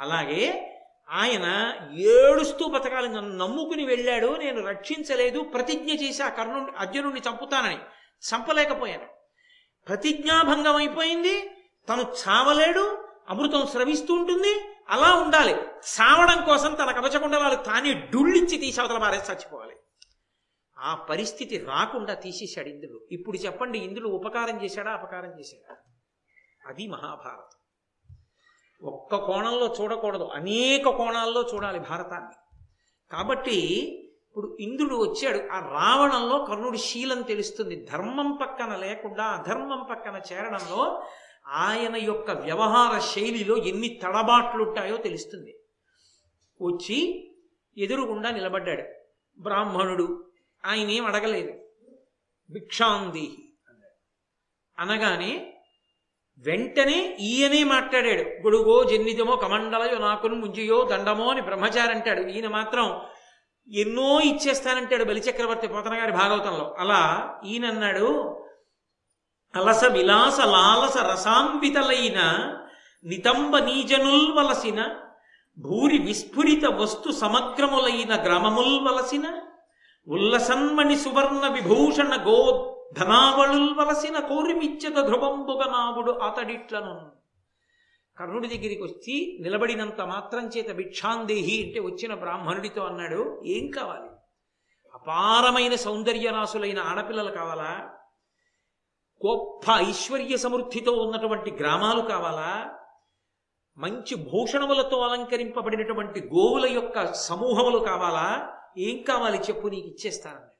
అలాగే ఆయన ఏడుస్తూ బతకాలి. నన్ను నమ్ముకుని వెళ్ళాడు. నేను రక్షించలేదు. ప్రతిజ్ఞ చేసి ఆ కర్ణుని అర్జునుడిని చంపుతానని చంపలేకపోయాను. ప్రతిజ్ఞాభంగం అయిపోయింది. తను చావలేడు. అమృతం స్రవిస్తూ ఉంటుంది. అలా ఉండాలి. చావడం కోసం తన కవచకుండలాలు తానే డుళ్ళించి తీసి అవతల చచ్చిపోవాలి. ఆ పరిస్థితి రాకుండా తీసేశాడు ఇంద్రుడు. ఇప్పుడు చెప్పండి ఇంద్రుడు ఉపకారం చేశాడా అపకారం చేశాడా? అది మహాభారతం. ఒక్క కోణంలో చూడకూడదు. అనేక కోణాల్లో చూడాలి భారతాన్ని. కాబట్టి ఇప్పుడు ఇంద్రుడు వచ్చాడు. ఆ రావణంలో కర్ణుడి శీలం తెలుస్తుంది. ధర్మం పక్కన లేకుండా అధర్మం పక్కన చేరడంలో ఆయన యొక్క వ్యవహార శైలిలో ఎన్ని తడబాట్లుంటాయో తెలుస్తుంది. వచ్చి ఎదురుగుండా నిలబడ్డాడు. బ్రాహ్మణుడు ఆయన ఏం అడగలేదు. భిక్షాందేహి అన్నాడు. అనగానే వెంటనే ఈయనే మాట్లాడాడు. గొడుగో జన్నిజమో కమండలయో నాకును ముంజియో దండమో అని బ్రహ్మచారి అంటాడు. ఈయన మాత్రం ఎన్నో ఇచ్చేస్తానంటాడు బలిచక్రవర్తి పోతన గారి భాగవతంలో. అలా ఈయన అన్నాడు అలస విలాస లాలస రసాంబితలైన నితంబ నీజనుల్ వలసిన భూరి విస్ఫురిత వస్తు సమగ్రములైన గ్రామముల్ వలసిన ఉల్లసన్మణి సువర్ణ విభూషణ గో ధనావళుల్వలసిన కోరిమిచ్చత ధ్రువంబుగ నావుడు అతడిట్లను కర్ణుడి దగ్గరికి వచ్చి నిలబడినంత మాత్రం చేత భిక్షాందేహి అంటే వచ్చిన బ్రాహ్మణుడితో అన్నాడు ఏం కావాలి? అపారమైన సౌందర్యరాసులైన ఆడపిల్లలు కావాలా? గొప్ప ఐశ్వర్య సమృద్ధితో ఉన్నటువంటి గ్రామాలు కావాలా? మంచి భూషణములతో అలంకరింపబడినటువంటి గోవుల యొక్క సమూహములు కావాలా? ఏం కావాలి చెప్పు నీకు ఇచ్చేస్తానన్నాడు.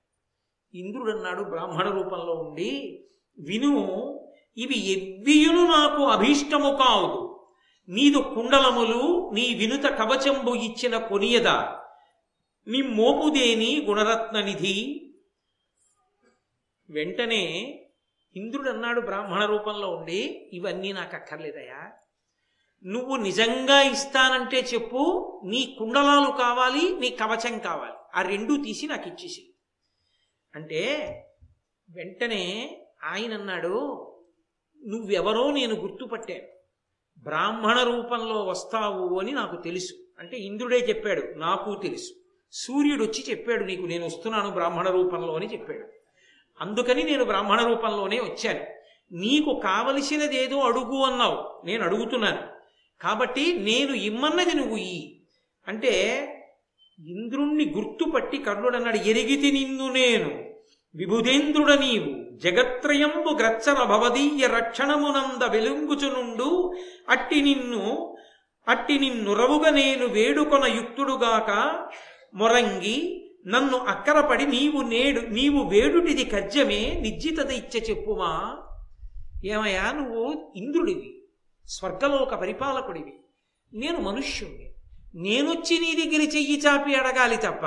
ఇంద్రుడు అన్నాడు బ్రాహ్మణ రూపంలో ఉండి విను ఇవి ఎవ్వియును నాకు అభీష్టము కావుదు. నీదు కుండలములు నీ వినుత కవచంబు ఇచ్చిన కొనియద. నీ మోపుదేని గుణరత్న నిధి వెంటనే ఇంద్రుడు అన్నాడు బ్రాహ్మణ రూపంలో ఉండి ఇవన్నీ నాకు అక్కర్లేదయా నువ్వు నిజంగా ఇస్తానంటే చెప్పు నీ కుండలాలు కావాలి నీ కవచం కావాలి. ఆ రెండు తీసి నాకు ఇచ్చేసి అంటే వెంటనే ఆయన అన్నాడు నువ్వెవరో నేను గుర్తుపట్టాను. బ్రాహ్మణ రూపంలో వస్తావు అని నాకు తెలుసు. అంటే ఇంద్రుడే చెప్పాడు నాకు తెలుసు. సూర్యుడు వచ్చి చెప్పాడు నీకు నేను వస్తున్నాను బ్రాహ్మణ రూపంలో అని చెప్పాడు. అందుకని నేను బ్రాహ్మణ రూపంలోనే వచ్చాను. నీకు కావలసినదేదో అడుగు అన్నావు నేను అడుగుతున్నాను. కాబట్టి నేను ఇమ్మన్నది నువ్వు ఈ అంటే ఇంద్రుణ్ణి గుర్తుపట్టి కర్ణుడన్నాడు ఎరిగితి నిన్ను నేను. విభుదేంద్రుడ నీవు. జగత్రయంబు గ్రచ్చన భవదీయ రక్షణమునంద వెలుంగుచునుండు. అట్టి నిన్ను అట్టి నిన్నురవుగ నేను వేడుకొన యుక్తుడుగాక మొరంగి నన్ను అక్కరపడి నీవు నేడు నీవు వేడుటిది కజ్జమే నిశ్చితత ఇచ్చ చెప్పుమా? ఏమయ్యా నువ్వు ఇంద్రుడివి స్వర్గలోక పరిపాలకుడివి. నేను మనుష్యుణ్ణి. నేనొచ్చి నీ దగ్గర చెయ్యి చాపి అడగాలి తప్ప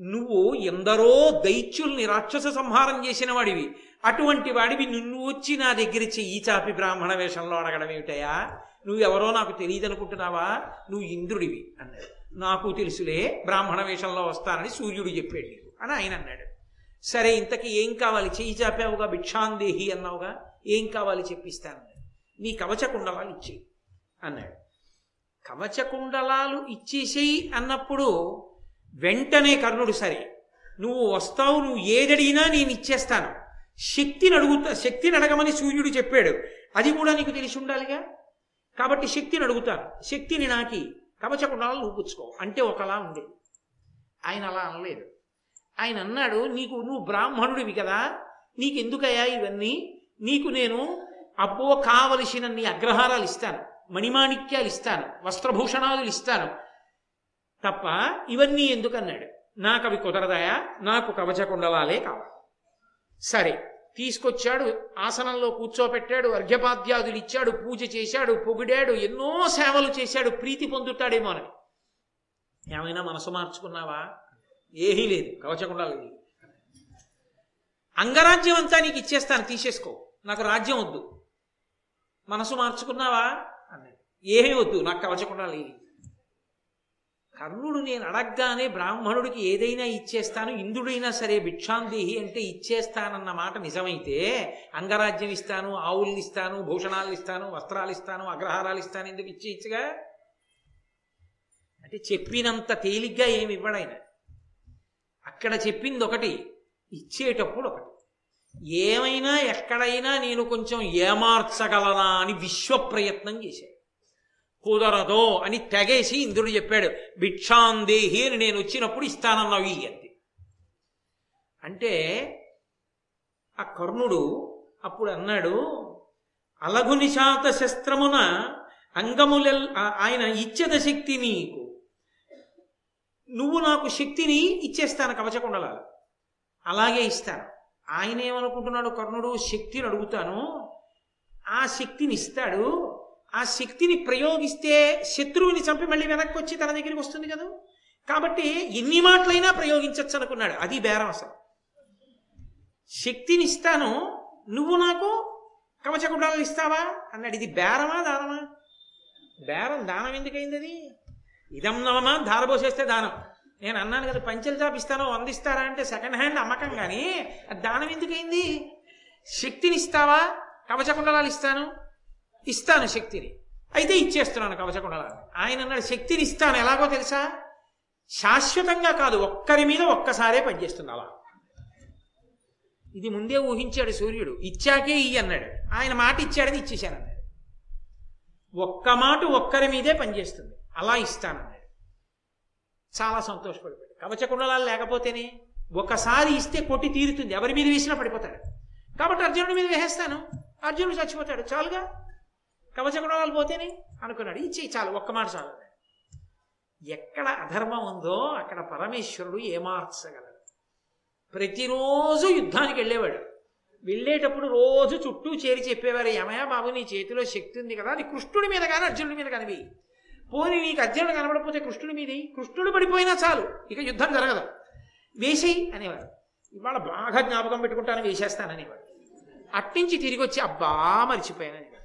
నువ్వు ఎందరో దైత్యుల్ని రాక్షస సంహారం చేసిన వాడివి అటువంటి వాడివి నిన్ను వచ్చి నా దగ్గర చెయ్యి చాపి బ్రాహ్మణ వేషంలో అడగడం ఏమిటయా నువ్వెవరో నాకు తెలియదు అనుకుంటున్నావా నువ్వు ఇంద్రుడివి అన్నాడు. నాకు తెలుసులే బ్రాహ్మణ వేషంలో వస్తానని సూర్యుడు చెప్పాడు నీకు అని ఆయన అన్నాడు. సరే ఇంతకీ ఏం కావాలి? చెయ్యి చాపావుగా భిక్షాందేహి అన్నావుగా? ఏం కావాలి చెప్పిస్తానన్నాడు నీ కవచ ఇచ్చేయి అన్నాడు. కవచ కుండలాలు ఇచ్చేసేయి అన్నప్పుడు వెంటనే కర్ణుడు సరే నువ్వు వస్తావు నువ్వు ఏదడిగినా నేను ఇచ్చేస్తాను. శక్తిని అడుగుతా శక్తిని అడగమని సూర్యుడు చెప్పాడు. అది కూడా నీకు తెలిసి ఉండాలిగా? కాబట్టి శక్తిని అడుగుతాను. శక్తిని నాకి కవచకుండాలు నువ్వు అంటే ఒకలా ఉండేది ఆయన అలా అనలేదు. ఆయన అన్నాడు నీకు నువ్వు బ్రాహ్మణుడివి కదా నీకెందుకయ్యా ఇవన్నీ? నీకు నేను అబ్బో కావలసినన్ని అగ్రహారాలు ఇస్తాను. మణిమాణిక్యాలు ఇస్తాను వస్త్రభూషణాలు ఇస్తాను. తప్ప ఇవన్నీ ఎందుకన్నాడు? నాకు అవి కుదరదాయా? నాకు కవచకుండలాలే కావాలి. సరే తీసుకొచ్చాడు ఆసనంలో కూర్చోపెట్టాడు అర్ఘ్యపాద్యాదులు ఇచ్చాడు పూజ చేశాడు పొగిడాడు ఎన్నో సేవలు చేశాడు ప్రీతి పొందుతాడేమో అని. ఏమైనా మనసు మార్చుకున్నావా? ఏమీ లేదు కవచకుండాలి అంగరాజ్యం అంతా నీకు ఇచ్చేస్తాను తీసేసుకో. నాకు రాజ్యం వద్దు. మనసు మార్చుకున్నావా? అన్నాడు ఏమీ వద్దు నాకు కవచకుండాలి కర్ణుడు నేను అడగగానే బ్రాహ్మణుడికి ఏదైనా ఇచ్చేస్తాను ఇంద్రుడైనా సరే భిక్షాందేహి అంటే ఇచ్చేస్తానన్న మాట నిజమైతే అంగరాజ్యం ఇస్తాను ఆవుల్ని ఇస్తాను భూషణాలు ఇస్తాను వస్త్రాలు ఇస్తాను అగ్రహారాలు ఇస్తాను ఎందుకు ఇచ్చి ఇచ్చగా? అంటే చెప్పినంత తేలిగ్గా ఏమి ఇవ్వడాయన అక్కడ చెప్పింది ఒకటి ఇచ్చేటప్పుడు ఒకటి. ఏమైనా ఎక్కడైనా నేను కొంచెం ఏమార్చగలనా అని విశ్వ ప్రయత్నం చేశాడు. కుదరదో అని తెగేసి ఇంద్రుడు చెప్పాడు భిక్షాందేహి అని నేను వచ్చినప్పుడు ఇస్తానన్నావు ఈ అంటే ఆ కర్ణుడు అప్పుడు అన్నాడు అలఘునిశాత శస్త్రమున అంగములెల్ ఆయన ఇచ్చద శక్తి నీకు? నువ్వు నాకు శక్తిని ఇచ్చేస్తాను కవచకుండలాలు. అలాగే ఇస్తాను. ఆయన ఏమనుకుంటున్నాడు? కర్ణుడు శక్తిని అడుగుతాను. ఆ శక్తిని ఇస్తాడు. ఆ శక్తిని ప్రయోగిస్తే శత్రువుని చంపి మళ్ళీ వెనక్కి వచ్చి తన దగ్గరికి వస్తుంది కదా. కాబట్టి ఎన్ని మాటలైనా ప్రయోగించవచ్చు అనుకున్నాడు అది బేరం అసలు. శక్తిని ఇస్తాను. నువ్వు నాకు కవచగుడాలు ఇస్తావా? అన్నాడు. ఇది బేరమా దానమా? బేరం దానం ఎందుకైంది అది? ఇదం నవమా ధారబోసేస్తే దానం. నేను అన్నాను కదా పంచెలు చాపిస్తాను వందిస్తారా అంటే సెకండ్ హ్యాండ్ అమ్మకం కానీ దానం ఎందుకైంది? శక్తిని ఇస్తావా కవచకుండలాలు ఇస్తాను? ఇస్తాను శక్తిని. అయితే ఇచ్చేస్తున్నాను కవచకుండలాలు ఆయన అన్నాడు శక్తిని ఇస్తాను ఎలాగో తెలుసా? శాశ్వతంగా కాదు ఒక్కరి మీద ఒక్కసారే పనిచేస్తుంది అలా ఇది ముందే ఊహించాడు సూర్యుడు. ఇచ్చాకే ఇయ్యి అన్నాడు. ఆయన మాట ఇచ్చాడని ఇచ్చేశానన్నాడు ఒక్క మాట ఒక్కరి మీదే పనిచేస్తుంది. అలా ఇస్తానన్నాడు. చాలా సంతోషపడిపోయాడు. కవచకుండలాలు లేకపోతేనే ఒకసారి ఇస్తే కొట్టి తీరుతుంది. ఎవరి మీద వేసినా పడిపోతాడు. కాబట్టి అర్జునుడి మీద వేసేస్తాను. అర్జునుడు చచ్చిపోతాడు. చాలుగా. కవచకుండలాలు పోతేనే అనుకున్నాడు. ఇచ్చి చాలు. ఒక్క మాట చాలు. ఎక్కడ అధర్మం ఉందో అక్కడ పరమేశ్వరుడు ఏమార్చగలడు. ప్రతిరోజు యుద్ధానికి వెళ్ళేవాడు. వెళ్ళేటప్పుడు రోజు చుట్టూ చేరి చెప్పేవారు ఏమయ్యా బాబు నీ చేతిలో శక్తి ఉంది కదా అది కృష్ణుడి మీద కానీ అర్జునుడి మీద కనివి పోని నీకు అర్జునుడు కనబడకపోతే కృష్ణుడి మీది కృష్ణుడు పడిపోయినా చాలు. ఇక యుద్ధం జరగదు. వేసేయి అనేవాడు. ఇవాళ బాగా జ్ఞాపకం పెట్టుకుంటాను వేసేస్తాననేవాడు అట్నుంచి తిరిగి వచ్చి అబ్బా మర్చిపోయాను అనేవాడు.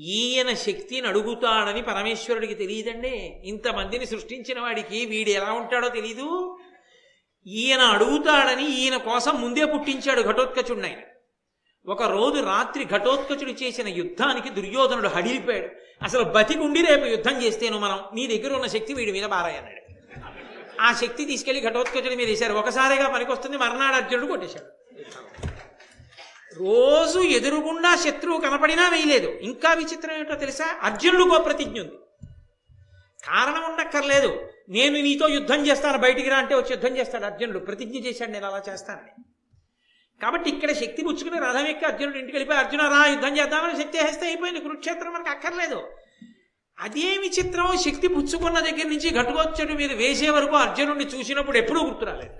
ఈయన శక్తిని అడుగుతాడని పరమేశ్వరుడికి తెలియదండి. ఇంతమందిని సృష్టించిన వాడికి వీడు ఎలా ఉంటాడో తెలీదు. ఈయన అడుగుతాడని ఈయన కోసం ముందే పుట్టించాడు ఘటోత్కచుడిని ఆయన ఒకరోజు రాత్రి ఘటోత్కచుడు చేసిన యుద్ధానికి దుర్యోధనుడు హడిలిపోయాడు. అసలు బతికుండి రేపు యుద్ధం చేస్తేను మనం నీ దగ్గర ఉన్న శక్తి వీడి మీద బారాయన్నాడు ఆ శక్తి తీసుకెళ్ళి ఘటోత్కచుడి మీద వేశారు. ఒకసారిగా పనికొస్తుంది మర్నాడు అర్జునుడు కొట్టేశాడు. రోజు ఎదురుగుండా శత్రువు కనపడినా వేయలేదు. ఇంకా విచిత్రం ఏంటో తెలుసా? అర్జునుడికో ప్రతిజ్ఞ ఉంది. కారణం ఉండక్కర్లేదు. నేను నీతో యుద్ధం చేస్తాను బయటికి రా అంటే వచ్చి యుద్ధం చేస్తాడు అర్జునుడు. ప్రతిజ్ఞ చేశాడు నేను అలా చేస్తానని. కాబట్టి ఇక్కడ శక్తి పుచ్చుకుని రథం ఎక్కి అర్జునుడు ఇంటికి వెళ్ళిపోయి అర్జున రా యుద్ధం చేద్దామని శక్తి వేస్తే అయిపోయింది. కురుక్షేత్రం మనకు అక్కర్లేదు. అదే విచిత్రం శక్తి పుచ్చుకున్న దగ్గర నుంచి ఘటుకొచ్చడు మీద వేసే వరకు అర్జునుడిని చూసినప్పుడు ఎప్పుడూ గుర్తురాలేదు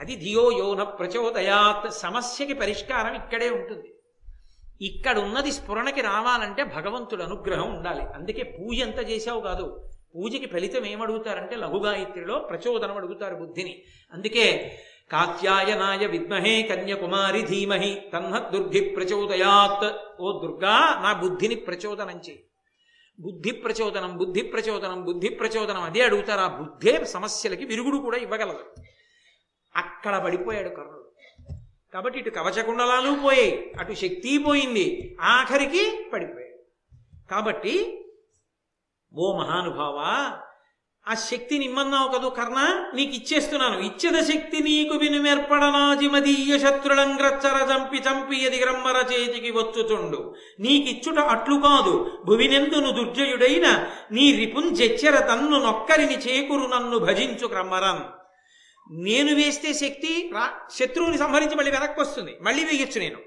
అది ధియో యోన ప్రచోదయాత్ సమస్యకి పరిష్కారం ఇక్కడే ఉంటుంది. ఇక్కడ ఉన్నది స్ఫురణకి రావాలంటే భగవంతుడు అనుగ్రహం ఉండాలి. అందుకే పూజ ఎంత చేశావు కాదు పూజకి ఫలితం ఏమడుగుతారంటే లఘుగాయత్రిలో ప్రచోదనం అడుగుతారు బుద్ధిని. అందుకే కాత్యాయనాయ విద్మహే కన్యకుమారి ధీమహి తన్న దుర్భి ప్రచోదయాత్. ఓ దుర్గా నా బుద్ధిని ప్రచోదనం చేయి. బుద్ధి ప్రచోదనం బుద్ధి ప్రచోదనం బుద్ధి ప్రచోదనం అదే అడుగుతారు. ఆ బుద్ధే సమస్యలకి విరుగుడు కూడా ఇవ్వగలదు. అక్కడ పడిపోయాడు కర్ణుడు. కాబట్టి ఇటు కవచకుండలాలు పోయాయి అటు శక్తి పోయింది ఆఖరికి పడిపోయాడు. కాబట్టి ఓ మహానుభావా ఆ శక్తిని ఇమ్మన్నావు కదూ కర్ణ? నీకు ఇచ్చేస్తున్నాను. ఇచ్చద శక్తి నీకు వినుమెర్పడనాజిమదీయ శత్రులంగ్రచ్చర చంపి చంపి ఎది గ్రమ్మర చేతికి వచ్చుచుండు. నీకిచ్చుట అట్లు కాదు. భువినెందును దుర్జయుడైన నీ రిపుంజెచ్చర తన్ను నొక్కరిని చేకురు నన్ను భజించు క్రమ్మరన్ నేను వేస్తే శక్తి రా శత్రువుని సంహరించి మళ్ళీ వెనక్కి వస్తుంది. మళ్ళీ వేయొచ్చు నేను.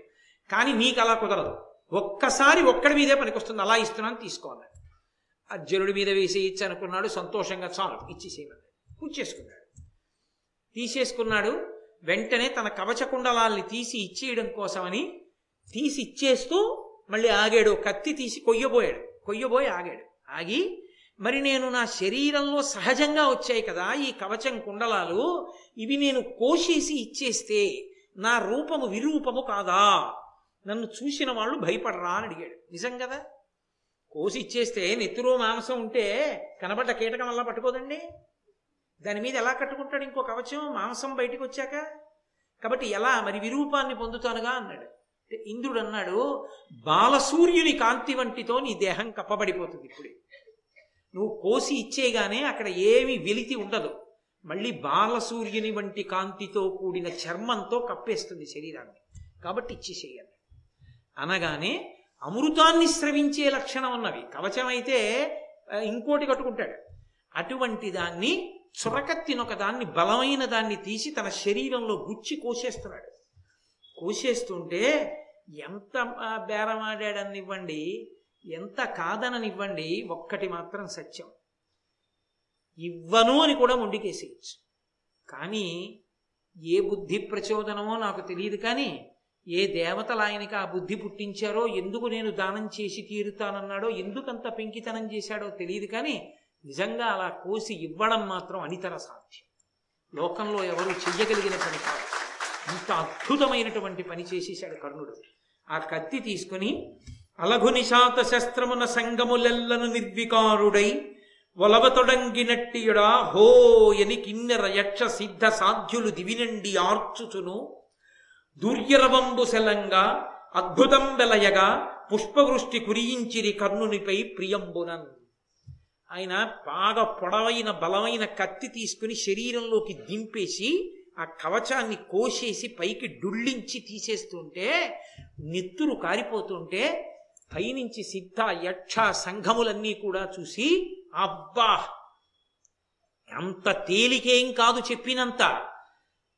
కానీ నీకు అలా కుదరదు. ఒక్కసారి ఒక్కడి మీదే పనికొస్తుంది. అలా ఇస్తున్నాను తీసుకోవాలి. అర్జునుడి మీద వేసేయచ్చు అనుకున్నాడు సంతోషంగా చాలు ఇచ్చేసేయమన్నాడు కూర్చేసుకున్నాడు. తీసేసుకున్నాడు వెంటనే తన కవచ కుండలాల్ని తీసి ఇచ్చేయడం కోసమని తీసి ఇచ్చేస్తూ మళ్ళీ ఆగాడు కత్తి తీసి కొయ్యబోయాడు కొయ్యబోయి ఆగాడు. ఆగి మరి నేను నా శరీరంలో సహజంగా వచ్చాయి కదా ఈ కవచం కుండలాలు ఇవి నేను కోసేసి ఇచ్చేస్తే నా రూపము విరూపము కాదా? నన్ను చూసిన వాళ్ళు భయపడరా అని అడిగాడు. నిజం కదా? కోసి ఇచ్చేస్తే నెత్తురు మాంసం ఉంటే కనబడ్డ కీటకం అలా పట్టుకోదండి? దాని మీద ఎలా కట్టుకుంటాడు ఇంకో కవచం? మాంసం బయటికి వచ్చాక? కాబట్టి ఎలా మరి విరూపాన్ని పొందుతానుగా అన్నాడు. ఇంద్రుడు అన్నాడు బాలసూర్యుని కాంతి వంటితో నీ దేహం కప్పబడిపోతుంది ఇప్పుడు. నువ్వు కోసి ఇచ్చేగానే అక్కడ ఏమి వెలితి ఉండదు. మళ్ళీ బాలసూర్యుని వంటి కాంతితో కూడిన చర్మంతో కప్పేస్తుంది శరీరాన్ని. కాబట్టి ఇచ్చేసేయాలి అనగానే అమృతాన్ని స్రవించే లక్షణం ఉన్నవి కవచం అయితే ఇంకోటి కట్టుకుంటాడు. అటువంటి దాన్ని చురకత్తినొక దాన్ని బలమైన దాన్ని తీసి తన శరీరంలో గుచ్చి కోసేస్తున్నాడు. కోసేస్తుంటే ఎంత బేరమాడాడనివ్వండి ఎంత కాదననివ్వండి ఒక్కటి మాత్రం సత్యం. ఇవ్వను అని కూడా మొండికేసేయచ్చు. కానీ ఏ బుద్ధి ప్రచోదనమో నాకు తెలియదు కానీ ఏ దేవతలు ఆయనకి ఆ బుద్ధి పుట్టించారో ఎందుకు నేను దానం చేసి తీరుతానన్నాడో ఎందుకంత పెంకితనం చేశాడో తెలియదు కానీ నిజంగా అలా కోసి ఇవ్వడం మాత్రం అనితర సాధ్యం. లోకంలో ఎవరు చెయ్యగలిగిన పని కాదు. ఇంత అద్భుతమైనటువంటి పని చేసేశాడు కర్ణుడు. ఆ కత్తి తీసుకుని అలఘు శస్త్రమున సంగములెల్లను నిర్వికారుడై ఒలవతొడంగినట్టియుడా హోయని కిన్నెర యక్ష సిద్ధ సాధ్యులు దివినండి ఆర్చుచును. దూర్యరవంబు శలంగా అద్భుతం వెలయగా పుష్పవృష్టి కురియించిరి కర్ణునిపై ప్రియంబునన్. ఆయన బాగా పొడవైన బలమైన కత్తి తీసుకుని శరీరంలోకి దింపేసి ఆ కవచాన్ని కోసేసి పైకి డుళ్ళించి తీసేస్తుంటే నెత్తురు కారిపోతుంటే పైనుంచి సిద్ధ యక్ష సంఘములన్నీ కూడా చూసి అబ్బా! అంత తేలికేం కాదు చెప్పినంత!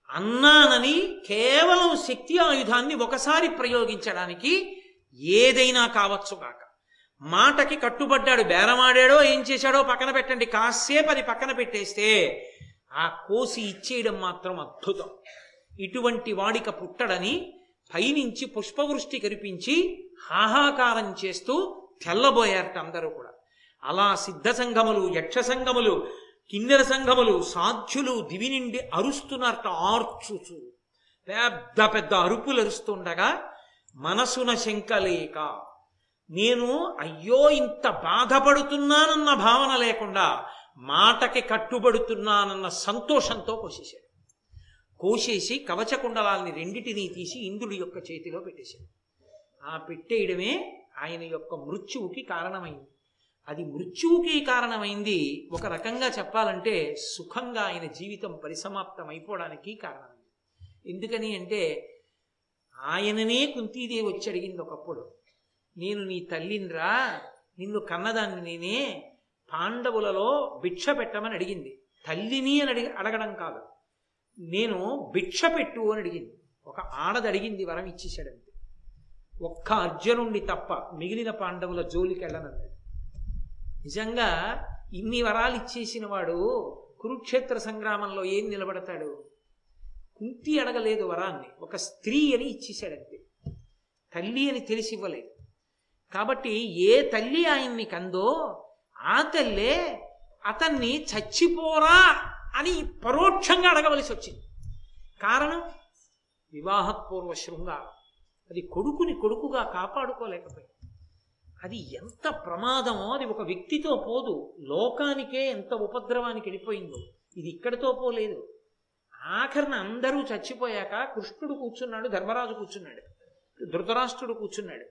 అన్నానని కేవలం శక్తి ఆయుధాన్ని ఒకసారి ప్రయోగించడానికి ఏదైనా కావచ్చు కాక మాటకి కట్టుబడ్డాడు బేరమాడాడో ఏం చేశాడో పక్కన పెట్టండి. కాసేపు అది పక్కన పెట్టేస్తే ఆ కోసి ఇచ్చేయడం మాత్రం అద్భుతం. ఇటువంటి వాడిక పుట్టడని పైనుంచి పుష్పవృష్టి కరిపించి హాహాకారం చేస్తూ తెల్లబోయారట అందరూ కూడా. అలా సిద్ధ సంఘములు యక్ష సంఘములు కిన్నెర సంఘములు సాధ్యులు దివి నిండి అరుస్తున్నారట ఆర్చుచు. పెద్ద పెద్ద అరుపులు అరుస్తుండగా మనసున శంకలేక నేను అయ్యో ఇంత బాధపడుతున్నానన్న భావన లేకుండా మాటకి కట్టుబడుతున్నానన్న సంతోషంతో కోసేశాడు. కోసేసి కవచకుండలాల్ని రెండిటినీ తీసి ఇంద్రుడి యొక్క చేతిలో పెట్టేశాడు. ఆ పెట్టేయడమే ఆయన యొక్క మృత్యువుకి కారణమైంది. అది మృత్యువుకి కారణమైంది. ఒక రకంగా చెప్పాలంటే సుఖంగా ఆయన జీవితం పరిసమాప్తం అయిపోవడానికి కారణమైంది. ఎందుకని అంటే ఆయననే కుంతీదేవి వచ్చి అడిగింది ఒకప్పుడు నేను నీ తల్లినిరా నిన్ను కన్నదాన్ని నేనే పాండవులలో భిక్ష పెట్టమని అడిగింది. తల్లిని అని అడిగి అడగడం కాదు. నేను భిక్ష పెట్టు అని అడిగింది. ఒక ఆడది అడిగింది వరం ఇచ్చేసాడంతే ఒక్క అర్జునుండి తప్ప మిగిలిన పాండవుల జోలికి వెళ్ళనన్నాడు నిజంగా ఇన్ని వరాలు ఇచ్చేసిన వాడు కురుక్షేత్ర సంగ్రామంలో ఏం నిలబడతాడు? కుంతి అడగలేదు వరాన్ని. ఒక స్త్రీ అని ఇచ్చేశాడంతే. తల్లి అని తెలిసి ఇవ్వలేదు కాబట్టి ఏ తల్లి ఆయన్ని కందో ఆ తల్లే అతన్ని చచ్చిపోరా అని పరోక్షంగా అడగవలసి వచ్చింది. కారణం వివాహపూర్వ శృంగారం అది కొడుకుని కొడుకుగా కాపాడుకోలేకపోయింది. అది ఎంత ప్రమాదమో అది ఒక వ్యక్తితో పోదు. లోకానికే ఎంత ఉపద్రవానికి వెళ్ళిపోయిందో. ఇది ఇక్కడితో పోలేదు. ఆఖరిన అందరూ చచ్చిపోయాక కృష్ణుడు కూర్చున్నాడు ధర్మరాజు కూర్చున్నాడు ధృతరాష్ట్రుడు కూర్చున్నాడు.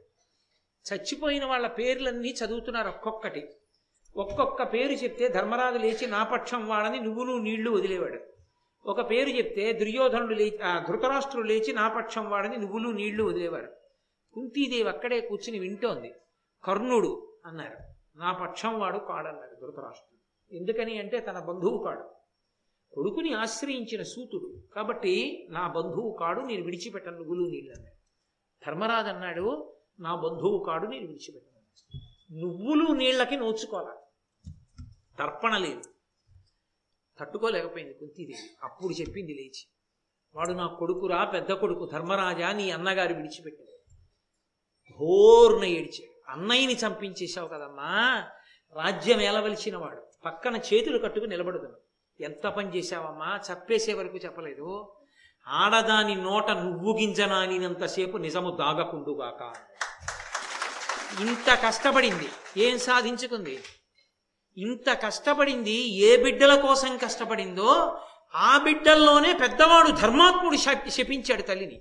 చచ్చిపోయిన వాళ్ళ పేర్లన్నీ చదువుతున్నారు ఒక్కొక్కటి. ఒక్కొక్క పేరు చెప్తే ధర్మరాజు లేచి నా పక్షం వాడని నువ్వులు నీళ్ళు వదిలేవాడు. ఒక పేరు చెప్తే దుర్యోధనుడు లేచి ఆ, ధృతరాష్ట్రుడు లేచి నా పక్షం వాడని నువ్వులు నీళ్ళు వదిలేవారు. కుంతీదేవి అక్కడే కూర్చుని వింటోంది. కర్ణుడు అన్నారు. నా పక్షం వాడు కాడన్నారు ధృతరాష్ట్రుడు. ఎందుకని అంటే తన బంధువు కాడు. కొడుకుని ఆశ్రయించిన సూతుడు. కాబట్టి నా బంధువు కాడు నేను విడిచిపెట్టను నువ్వులు నీళ్ళు అన్నాడు ధర్మరాజు అన్నాడు నా బంధువు కాడు నేను విడిచిపెట్టను. నువ్వులు నీళ్ళకి నోచుకోవాలి? తర్పణ లేదు. తట్టుకోలేకపోయింది కుంతీదేవి. అప్పుడు చెప్పింది లేచి వాడు నా కొడుకురా పెద్ద కొడుకు ధర్మరాజా నీ అన్నగారు విడిచిపెట్టాడు ఘోర్న ఏడిచాడు. అన్నయ్యని చంపించేశావు కదమ్మా. రాజ్యం ఏలవలసిన వాడు పక్కన చేతులు కట్టుకు నిలబడుతున్నాడు. ఎంత పని చేశావమ్మా? చప్పేసే వరకు చెప్పలేదు. ఆడదాని నోట నువ్వు గింజనానినంతసేపు నిజము దాగకుండుగాక ఇంత కష్టపడింది. ఏం సాధించుకుంది? ఇంత కష్టపడింది ఏ బిడ్డల కోసం కష్టపడిందో ఆ బిడ్డల్లోనే పెద్దవాడు ధర్మాత్ముడు శపించాడు తల్లిని.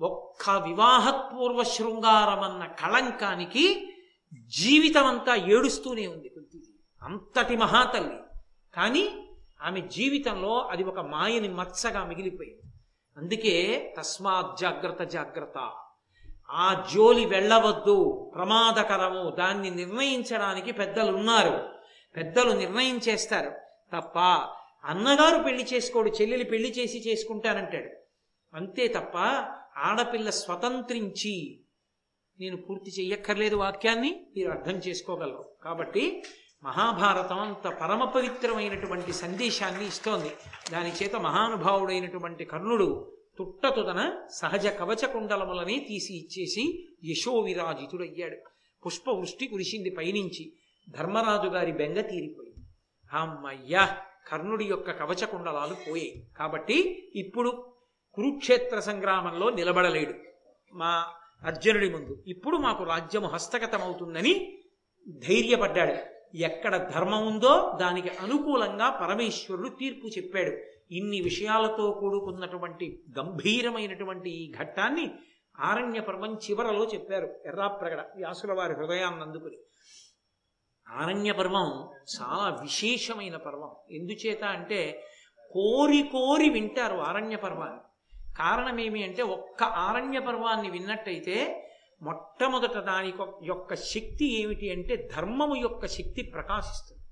ఒక్క వివాహపూర్వ శృంగారం అన్న కళంకానికి జీవితం అంతా ఏడుస్తూనే ఉంది కుంతీదేవి అంతటి మహాతల్లి. కానీ ఆమె జీవితంలో అది ఒక మాయని మత్సగా మిగిలిపోయింది. అందుకే తస్మాత్ జాగ్రత్త జాగ్రత్త. ఆ జోలి వెళ్ళవద్దు ప్రమాదకరము. దాన్ని నిర్ణయించడానికి పెద్దలు ఉన్నారు పెద్దలు నిర్ణయం చేస్తారు తప్ప అన్నగారు పెళ్ళి చేసుకోడు చెల్లెలు పెళ్ళి చేసి చేసుకుంటానంటాడు. అంతే తప్ప ఆడపిల్ల స్వతంత్రించి నేను పూర్తి చెయ్యక్కర్లేదు వాక్యాన్ని మీరు అర్థం చేసుకోగలరు. కాబట్టి మహాభారతం అంత పరమ పవిత్రమైనటువంటి సందేశాన్ని ఇస్తోంది. దాని చేత మహానుభావుడైనటువంటి కర్ణుడు తుట్టతుదన సహజ కవచ కుండలములని తీసి ఇచ్చేసి యశోవిరాజితుడయ్యాడు. పుష్పవృష్టి కురిసింది పైనుంచి. ధర్మరాజు గారి బెంగ తీరిపోయింది. అమ్మయ్యా కర్ణుడి యొక్క కవచ కుండలాలు పోయాయి. కాబట్టి ఇప్పుడు కురుక్షేత్ర సంగ్రామంలో నిలబడలేడు. మా అర్జునుడి ముందు. ఇప్పుడు మాకు రాజ్యము హస్తగతమవుతుందని ధైర్యపడ్డాడు. ఎక్కడ ధర్మం ఉందో దానికి అనుకూలంగా పరమేశ్వరుడు తీర్పు చెప్పాడు. ఇన్ని విషయాలతో కూడుకున్నటువంటి గంభీరమైనటువంటి ఈ ఘట్టాన్ని ఆరణ్య పర్వం చివరలో చెప్పారు ఎర్రాప్రగడ వ్యాసుల వారి హృదయాన్ని అందుకుని. ఆరణ్య పర్వం చాలా విశేషమైన పర్వం. ఎందుచేత అంటే కోరి కోరి వింటారు ఆరణ్య పర్వాన్ని. కారణమేమి అంటే ఒక్క ఆరణ్య పర్వాన్ని విన్నట్టయితే మొట్టమొదట దాని యొక్క శక్తి ఏమిటి అంటే ధర్మము యొక్క శక్తి ప్రకాశిస్తుంది.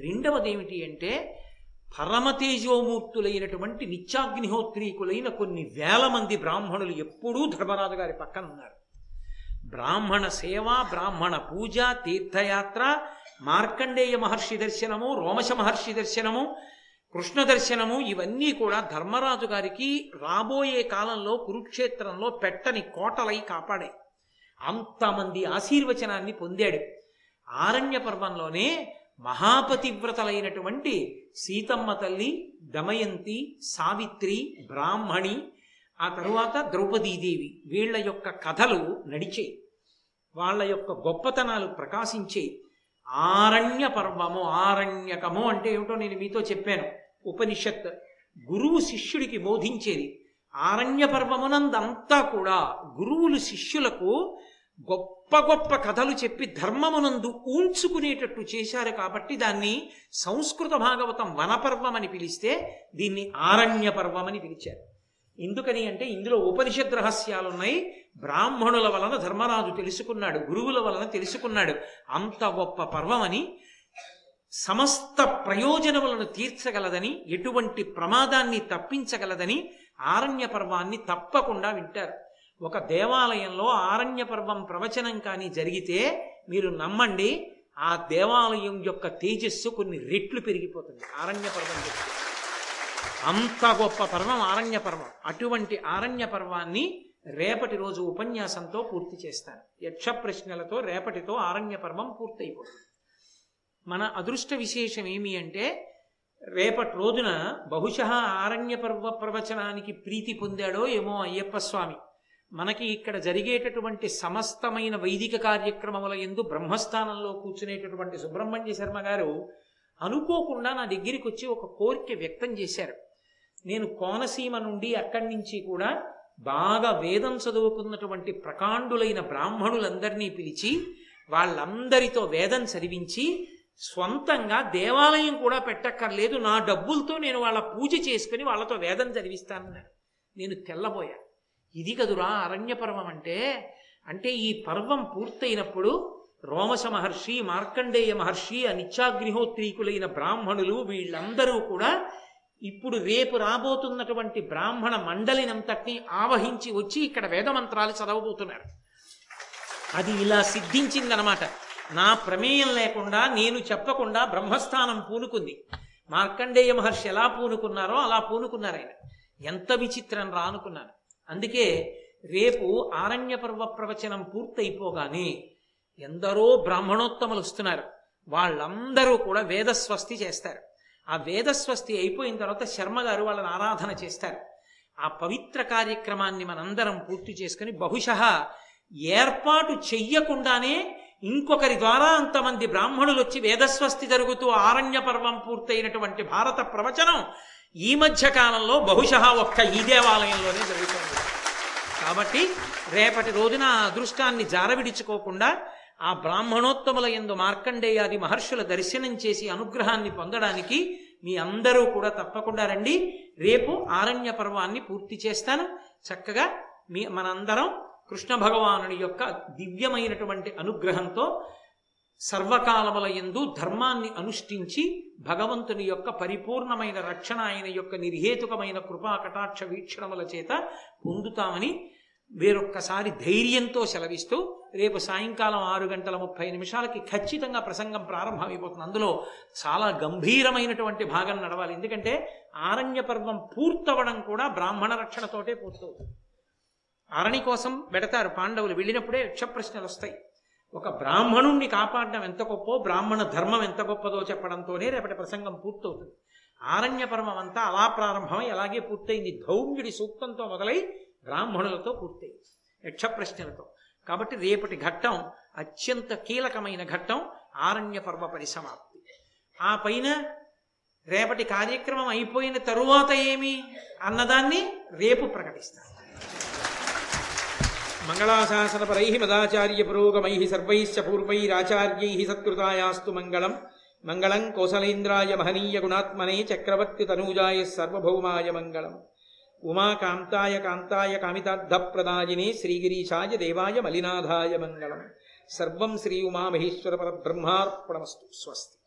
రెండవది ఏమిటి అంటే పరమతేజోమూర్తులైనటువంటి నిత్యాగ్నిహోత్రీకులైన కొన్ని వేల మంది బ్రాహ్మణులు ఎప్పుడూ ధర్మరాజు గారి పక్కన ఉన్నారు. బ్రాహ్మణ సేవ బ్రాహ్మణ పూజ తీర్థయాత్ర మార్కండేయ మహర్షి దర్శనము రోమశ మహర్షి దర్శనము కృష్ణ దర్శనము ఇవన్నీ కూడా ధర్మరాజు గారికి రాబోయే కాలంలో కురుక్షేత్రంలో పెట్టని కోటలై కాపాడాయి. అంతమంది ఆశీర్వచనాన్ని పొందాడు. ఆరణ్య పర్వంలోనే మహాపతివ్రతలైనటువంటి సీతమ్మ తల్లి దమయంతి సావిత్రి బ్రాహ్మణి ఆ తరువాత ద్రౌపదీదేవి వీళ్ళ యొక్క కథలు నడిచే వాళ్ళ యొక్క గొప్పతనాలు ప్రకాశించే ఆరణ్య పర్వము ఆరణ్యకము అంటే ఏమిటో నేను మీతో చెప్పాను. ఉపనిషత్ గురువు శిష్యుడికి బోధించేది. ఆరణ్య పర్వమునందంతా కూడా గురువులు శిష్యులకు గొప్ప గొప్ప కథలు చెప్పి ధర్మమునందు ఊంచుకునేటట్టు చేశారు కాబట్టి దాన్ని సంస్కృత భాగవతం వనపర్వం అని పిలిస్తే దీన్ని ఆరణ్య పర్వం అని పిలిచారు. ఎందుకని అంటే ఇందులో ఉపనిషద్ రహస్యాలు ఉన్నాయి బ్రాహ్మణుల వలన ధర్మరాజు తెలుసుకున్నాడు గురువుల వలన తెలుసుకున్నాడు. అంత గొప్ప పర్వమని సమస్త ప్రయోజనములను తీర్చగలదని ఎటువంటి ప్రమాదాన్ని తప్పించగలదని ఆరణ్య పర్వాన్ని తప్పకుండా వింటారు. ఒక దేవాలయంలో ఆరణ్య పర్వం ప్రవచనం కానీ జరిగితే మీరు నమ్మండి ఆ దేవాలయం యొక్క తేజస్సు కొన్ని రెట్లు పెరిగిపోతుంది. ఆరణ్య పర్వం అంత గొప్ప పర్వం ఆరణ్య పర్వం. అటువంటి ఆరణ్య పర్వాన్ని రేపటి రోజు ఉపన్యాసంతో పూర్తి చేస్తాను. యక్ష ప్రశ్నలతో రేపటితో ఆరణ్య పర్వం పూర్తయిపోతుంది. మన అదృష్ట విశేషం ఏమి అంటే రేపటి రోజున బహుశ ఆరణ్య పర్వ ప్రవచనానికి ప్రీతి పొందాడో ఏమో అయ్యప్ప స్వామి. మనకి ఇక్కడ జరిగేటటువంటి సమస్తమైన వైదిక కార్యక్రమముల ఎందు బ్రహ్మస్థానంలో కూర్చునేటటువంటి సుబ్రహ్మణ్య శర్మ గారు అనుకోకుండా నా దగ్గరికి వచ్చి ఒక కోరిక వ్యక్తం చేశారు. నేను కోనసీమ నుండి అక్కడి నుంచి కూడా బాగా వేదం చదువుకున్నటువంటి ప్రకాండులైన బ్రాహ్మణులందరినీ పిలిచి వాళ్ళందరితో వేదం చదివించి స్వంతంగా దేవాలయం కూడా పెట్టక్కర్లేదు. నా డబ్బులతో నేను వాళ్ళ పూజ చేసుకుని వాళ్ళతో వేదం చదివిస్తానన్నారు నేను తెల్లబోయా. ఇది కదురా అరణ్యపర్వం అంటే అంటే ఈ పర్వం పూర్తయినప్పుడు రోమశ మహర్షి మార్కండేయ మహర్షి ఆ బ్రాహ్మణులు వీళ్ళందరూ కూడా ఇప్పుడు రేపు రాబోతున్నటువంటి బ్రాహ్మణ మండలినంతటిని ఆవహించి వచ్చి ఇక్కడ వేదమంత్రాలు చదవబోతున్నారు. అది ఇలా సిద్ధించిందనమాట. నా ప్రమేయం లేకుండా నేను చెప్పకుండా బ్రహ్మస్థానం పూనుకుంది. మార్కండేయ మహర్షి ఎలా పూనుకున్నారో అలా పూనుకున్నారు ఆయన. ఎంత విచిత్రం రా అనుకున్నాను. అందుకే రేపు ఆరణ్య పర్వ ప్రవచనం పూర్తయిపోగానే ఎందరో బ్రాహ్మణోత్తములు వస్తున్నారు. వాళ్ళందరూ కూడా వేదస్వస్తి చేస్తారు. ఆ వేదస్వస్తి అయిపోయిన తర్వాత శర్మ గారు వాళ్ళని ఆరాధన చేస్తారు. ఆ పవిత్ర కార్యక్రమాన్ని మనందరం పూర్తి చేసుకుని బహుశ ఏర్పాటు చెయ్యకుండానే ఇంకొకరి ద్వారా అంతమంది బ్రాహ్మణులు వచ్చి వేదస్వస్తి జరుగుతూ ఆరణ్య పర్వం పూర్తయినటువంటి భారత ప్రవచనం ఈ మధ్య కాలంలో బహుశా ఒక్క ఈ దేవాలయంలోనే జరుగుతుంది. కాబట్టి రేపటి రోజున ఆ అదృష్టాన్ని జారవిడుచుకోకుండా ఆ బ్రాహ్మణోత్తముల ఎందు మార్కండేయాది మహర్షుల దర్శనం చేసి అనుగ్రహాన్ని పొందడానికి మీ అందరూ కూడా తప్పకుండా రండి. రేపు ఆరణ్య పర్వాన్ని పూర్తి చేస్తాను. చక్కగా మీ మనందరం కృష్ణ భగవానుని యొక్క దివ్యమైనటువంటి అనుగ్రహంతో సర్వకాలముల ఎందు ధర్మాన్ని అనుష్ఠించి భగవంతుని యొక్క పరిపూర్ణమైన రక్షణ ఆయన యొక్క నిర్హేతుకమైన కృపా కటాక్ష వీక్షణముల చేత పొందుతామని వేరొక్కసారి ధైర్యంతో సెలవిస్తూ రేపు సాయంకాలం ఆరు గంటల ముప్పై నిమిషాలకి ఖచ్చితంగా ప్రసంగం ప్రారంభమైపోతుంది. అందులో చాలా గంభీరమైనటువంటి భాగం నడవాలి. ఎందుకంటే ఆరణ్య పర్వం పూర్తవడం కూడా బ్రాహ్మణ రక్షణతోటే పూర్తవుతుంది. ఆరణి కోసం పెడతారు పాండవులు. వెళ్ళినప్పుడే యక్ష ప్రశ్నలు వస్తాయి. ఒక బ్రాహ్మణుణ్ణి కాపాడడం ఎంత గొప్పో బ్రాహ్మణ ధర్మం ఎంత గొప్పదో చెప్పడంతోనే రేపటి ప్రసంగం పూర్తవుతుంది. ఆరణ్య పర్వం అంతా అలా ప్రారంభమై అలాగే పూర్తయింది. ధౌమ్యుడి సూక్తంతో మొదలై బ్రాహ్మణులతో పూర్తయింది యక్ష ప్రశ్నలతో కాబట్టి రేపటి ఘట్టం అత్యంత కీలకమైన ఘట్టం ఆరణ్య పర్వ పరిసమాప్తి. ఆ పైన రేపటి కార్యక్రమం అయిపోయిన తరువాత ఏమి? అన్నదాన్ని రేపు ప్రకటిస్తాను మంగళాశాసనపరై మదాచార్య పురోగమై సర్వైశ్చ పూర్వైరాచార్యై సత్కృతాయాస్తు మంగళం. మంగళం కోసలేంద్రాయ మహనీయ గుణాత్మనే చక్రవర్తి తనూజాయ సర్వభౌమాయ మంగళం. ఉమాకాంతాయ కాంతాయ కామితార్థప్రదాయినే శ్రీగిరీశాయ దేవాయ మలినాథాయ మంగళం. సర్వం శ్రీ ఉమామహేశ్వర పరబ్రహ్మార్పణమస్తు. స్వస్తి.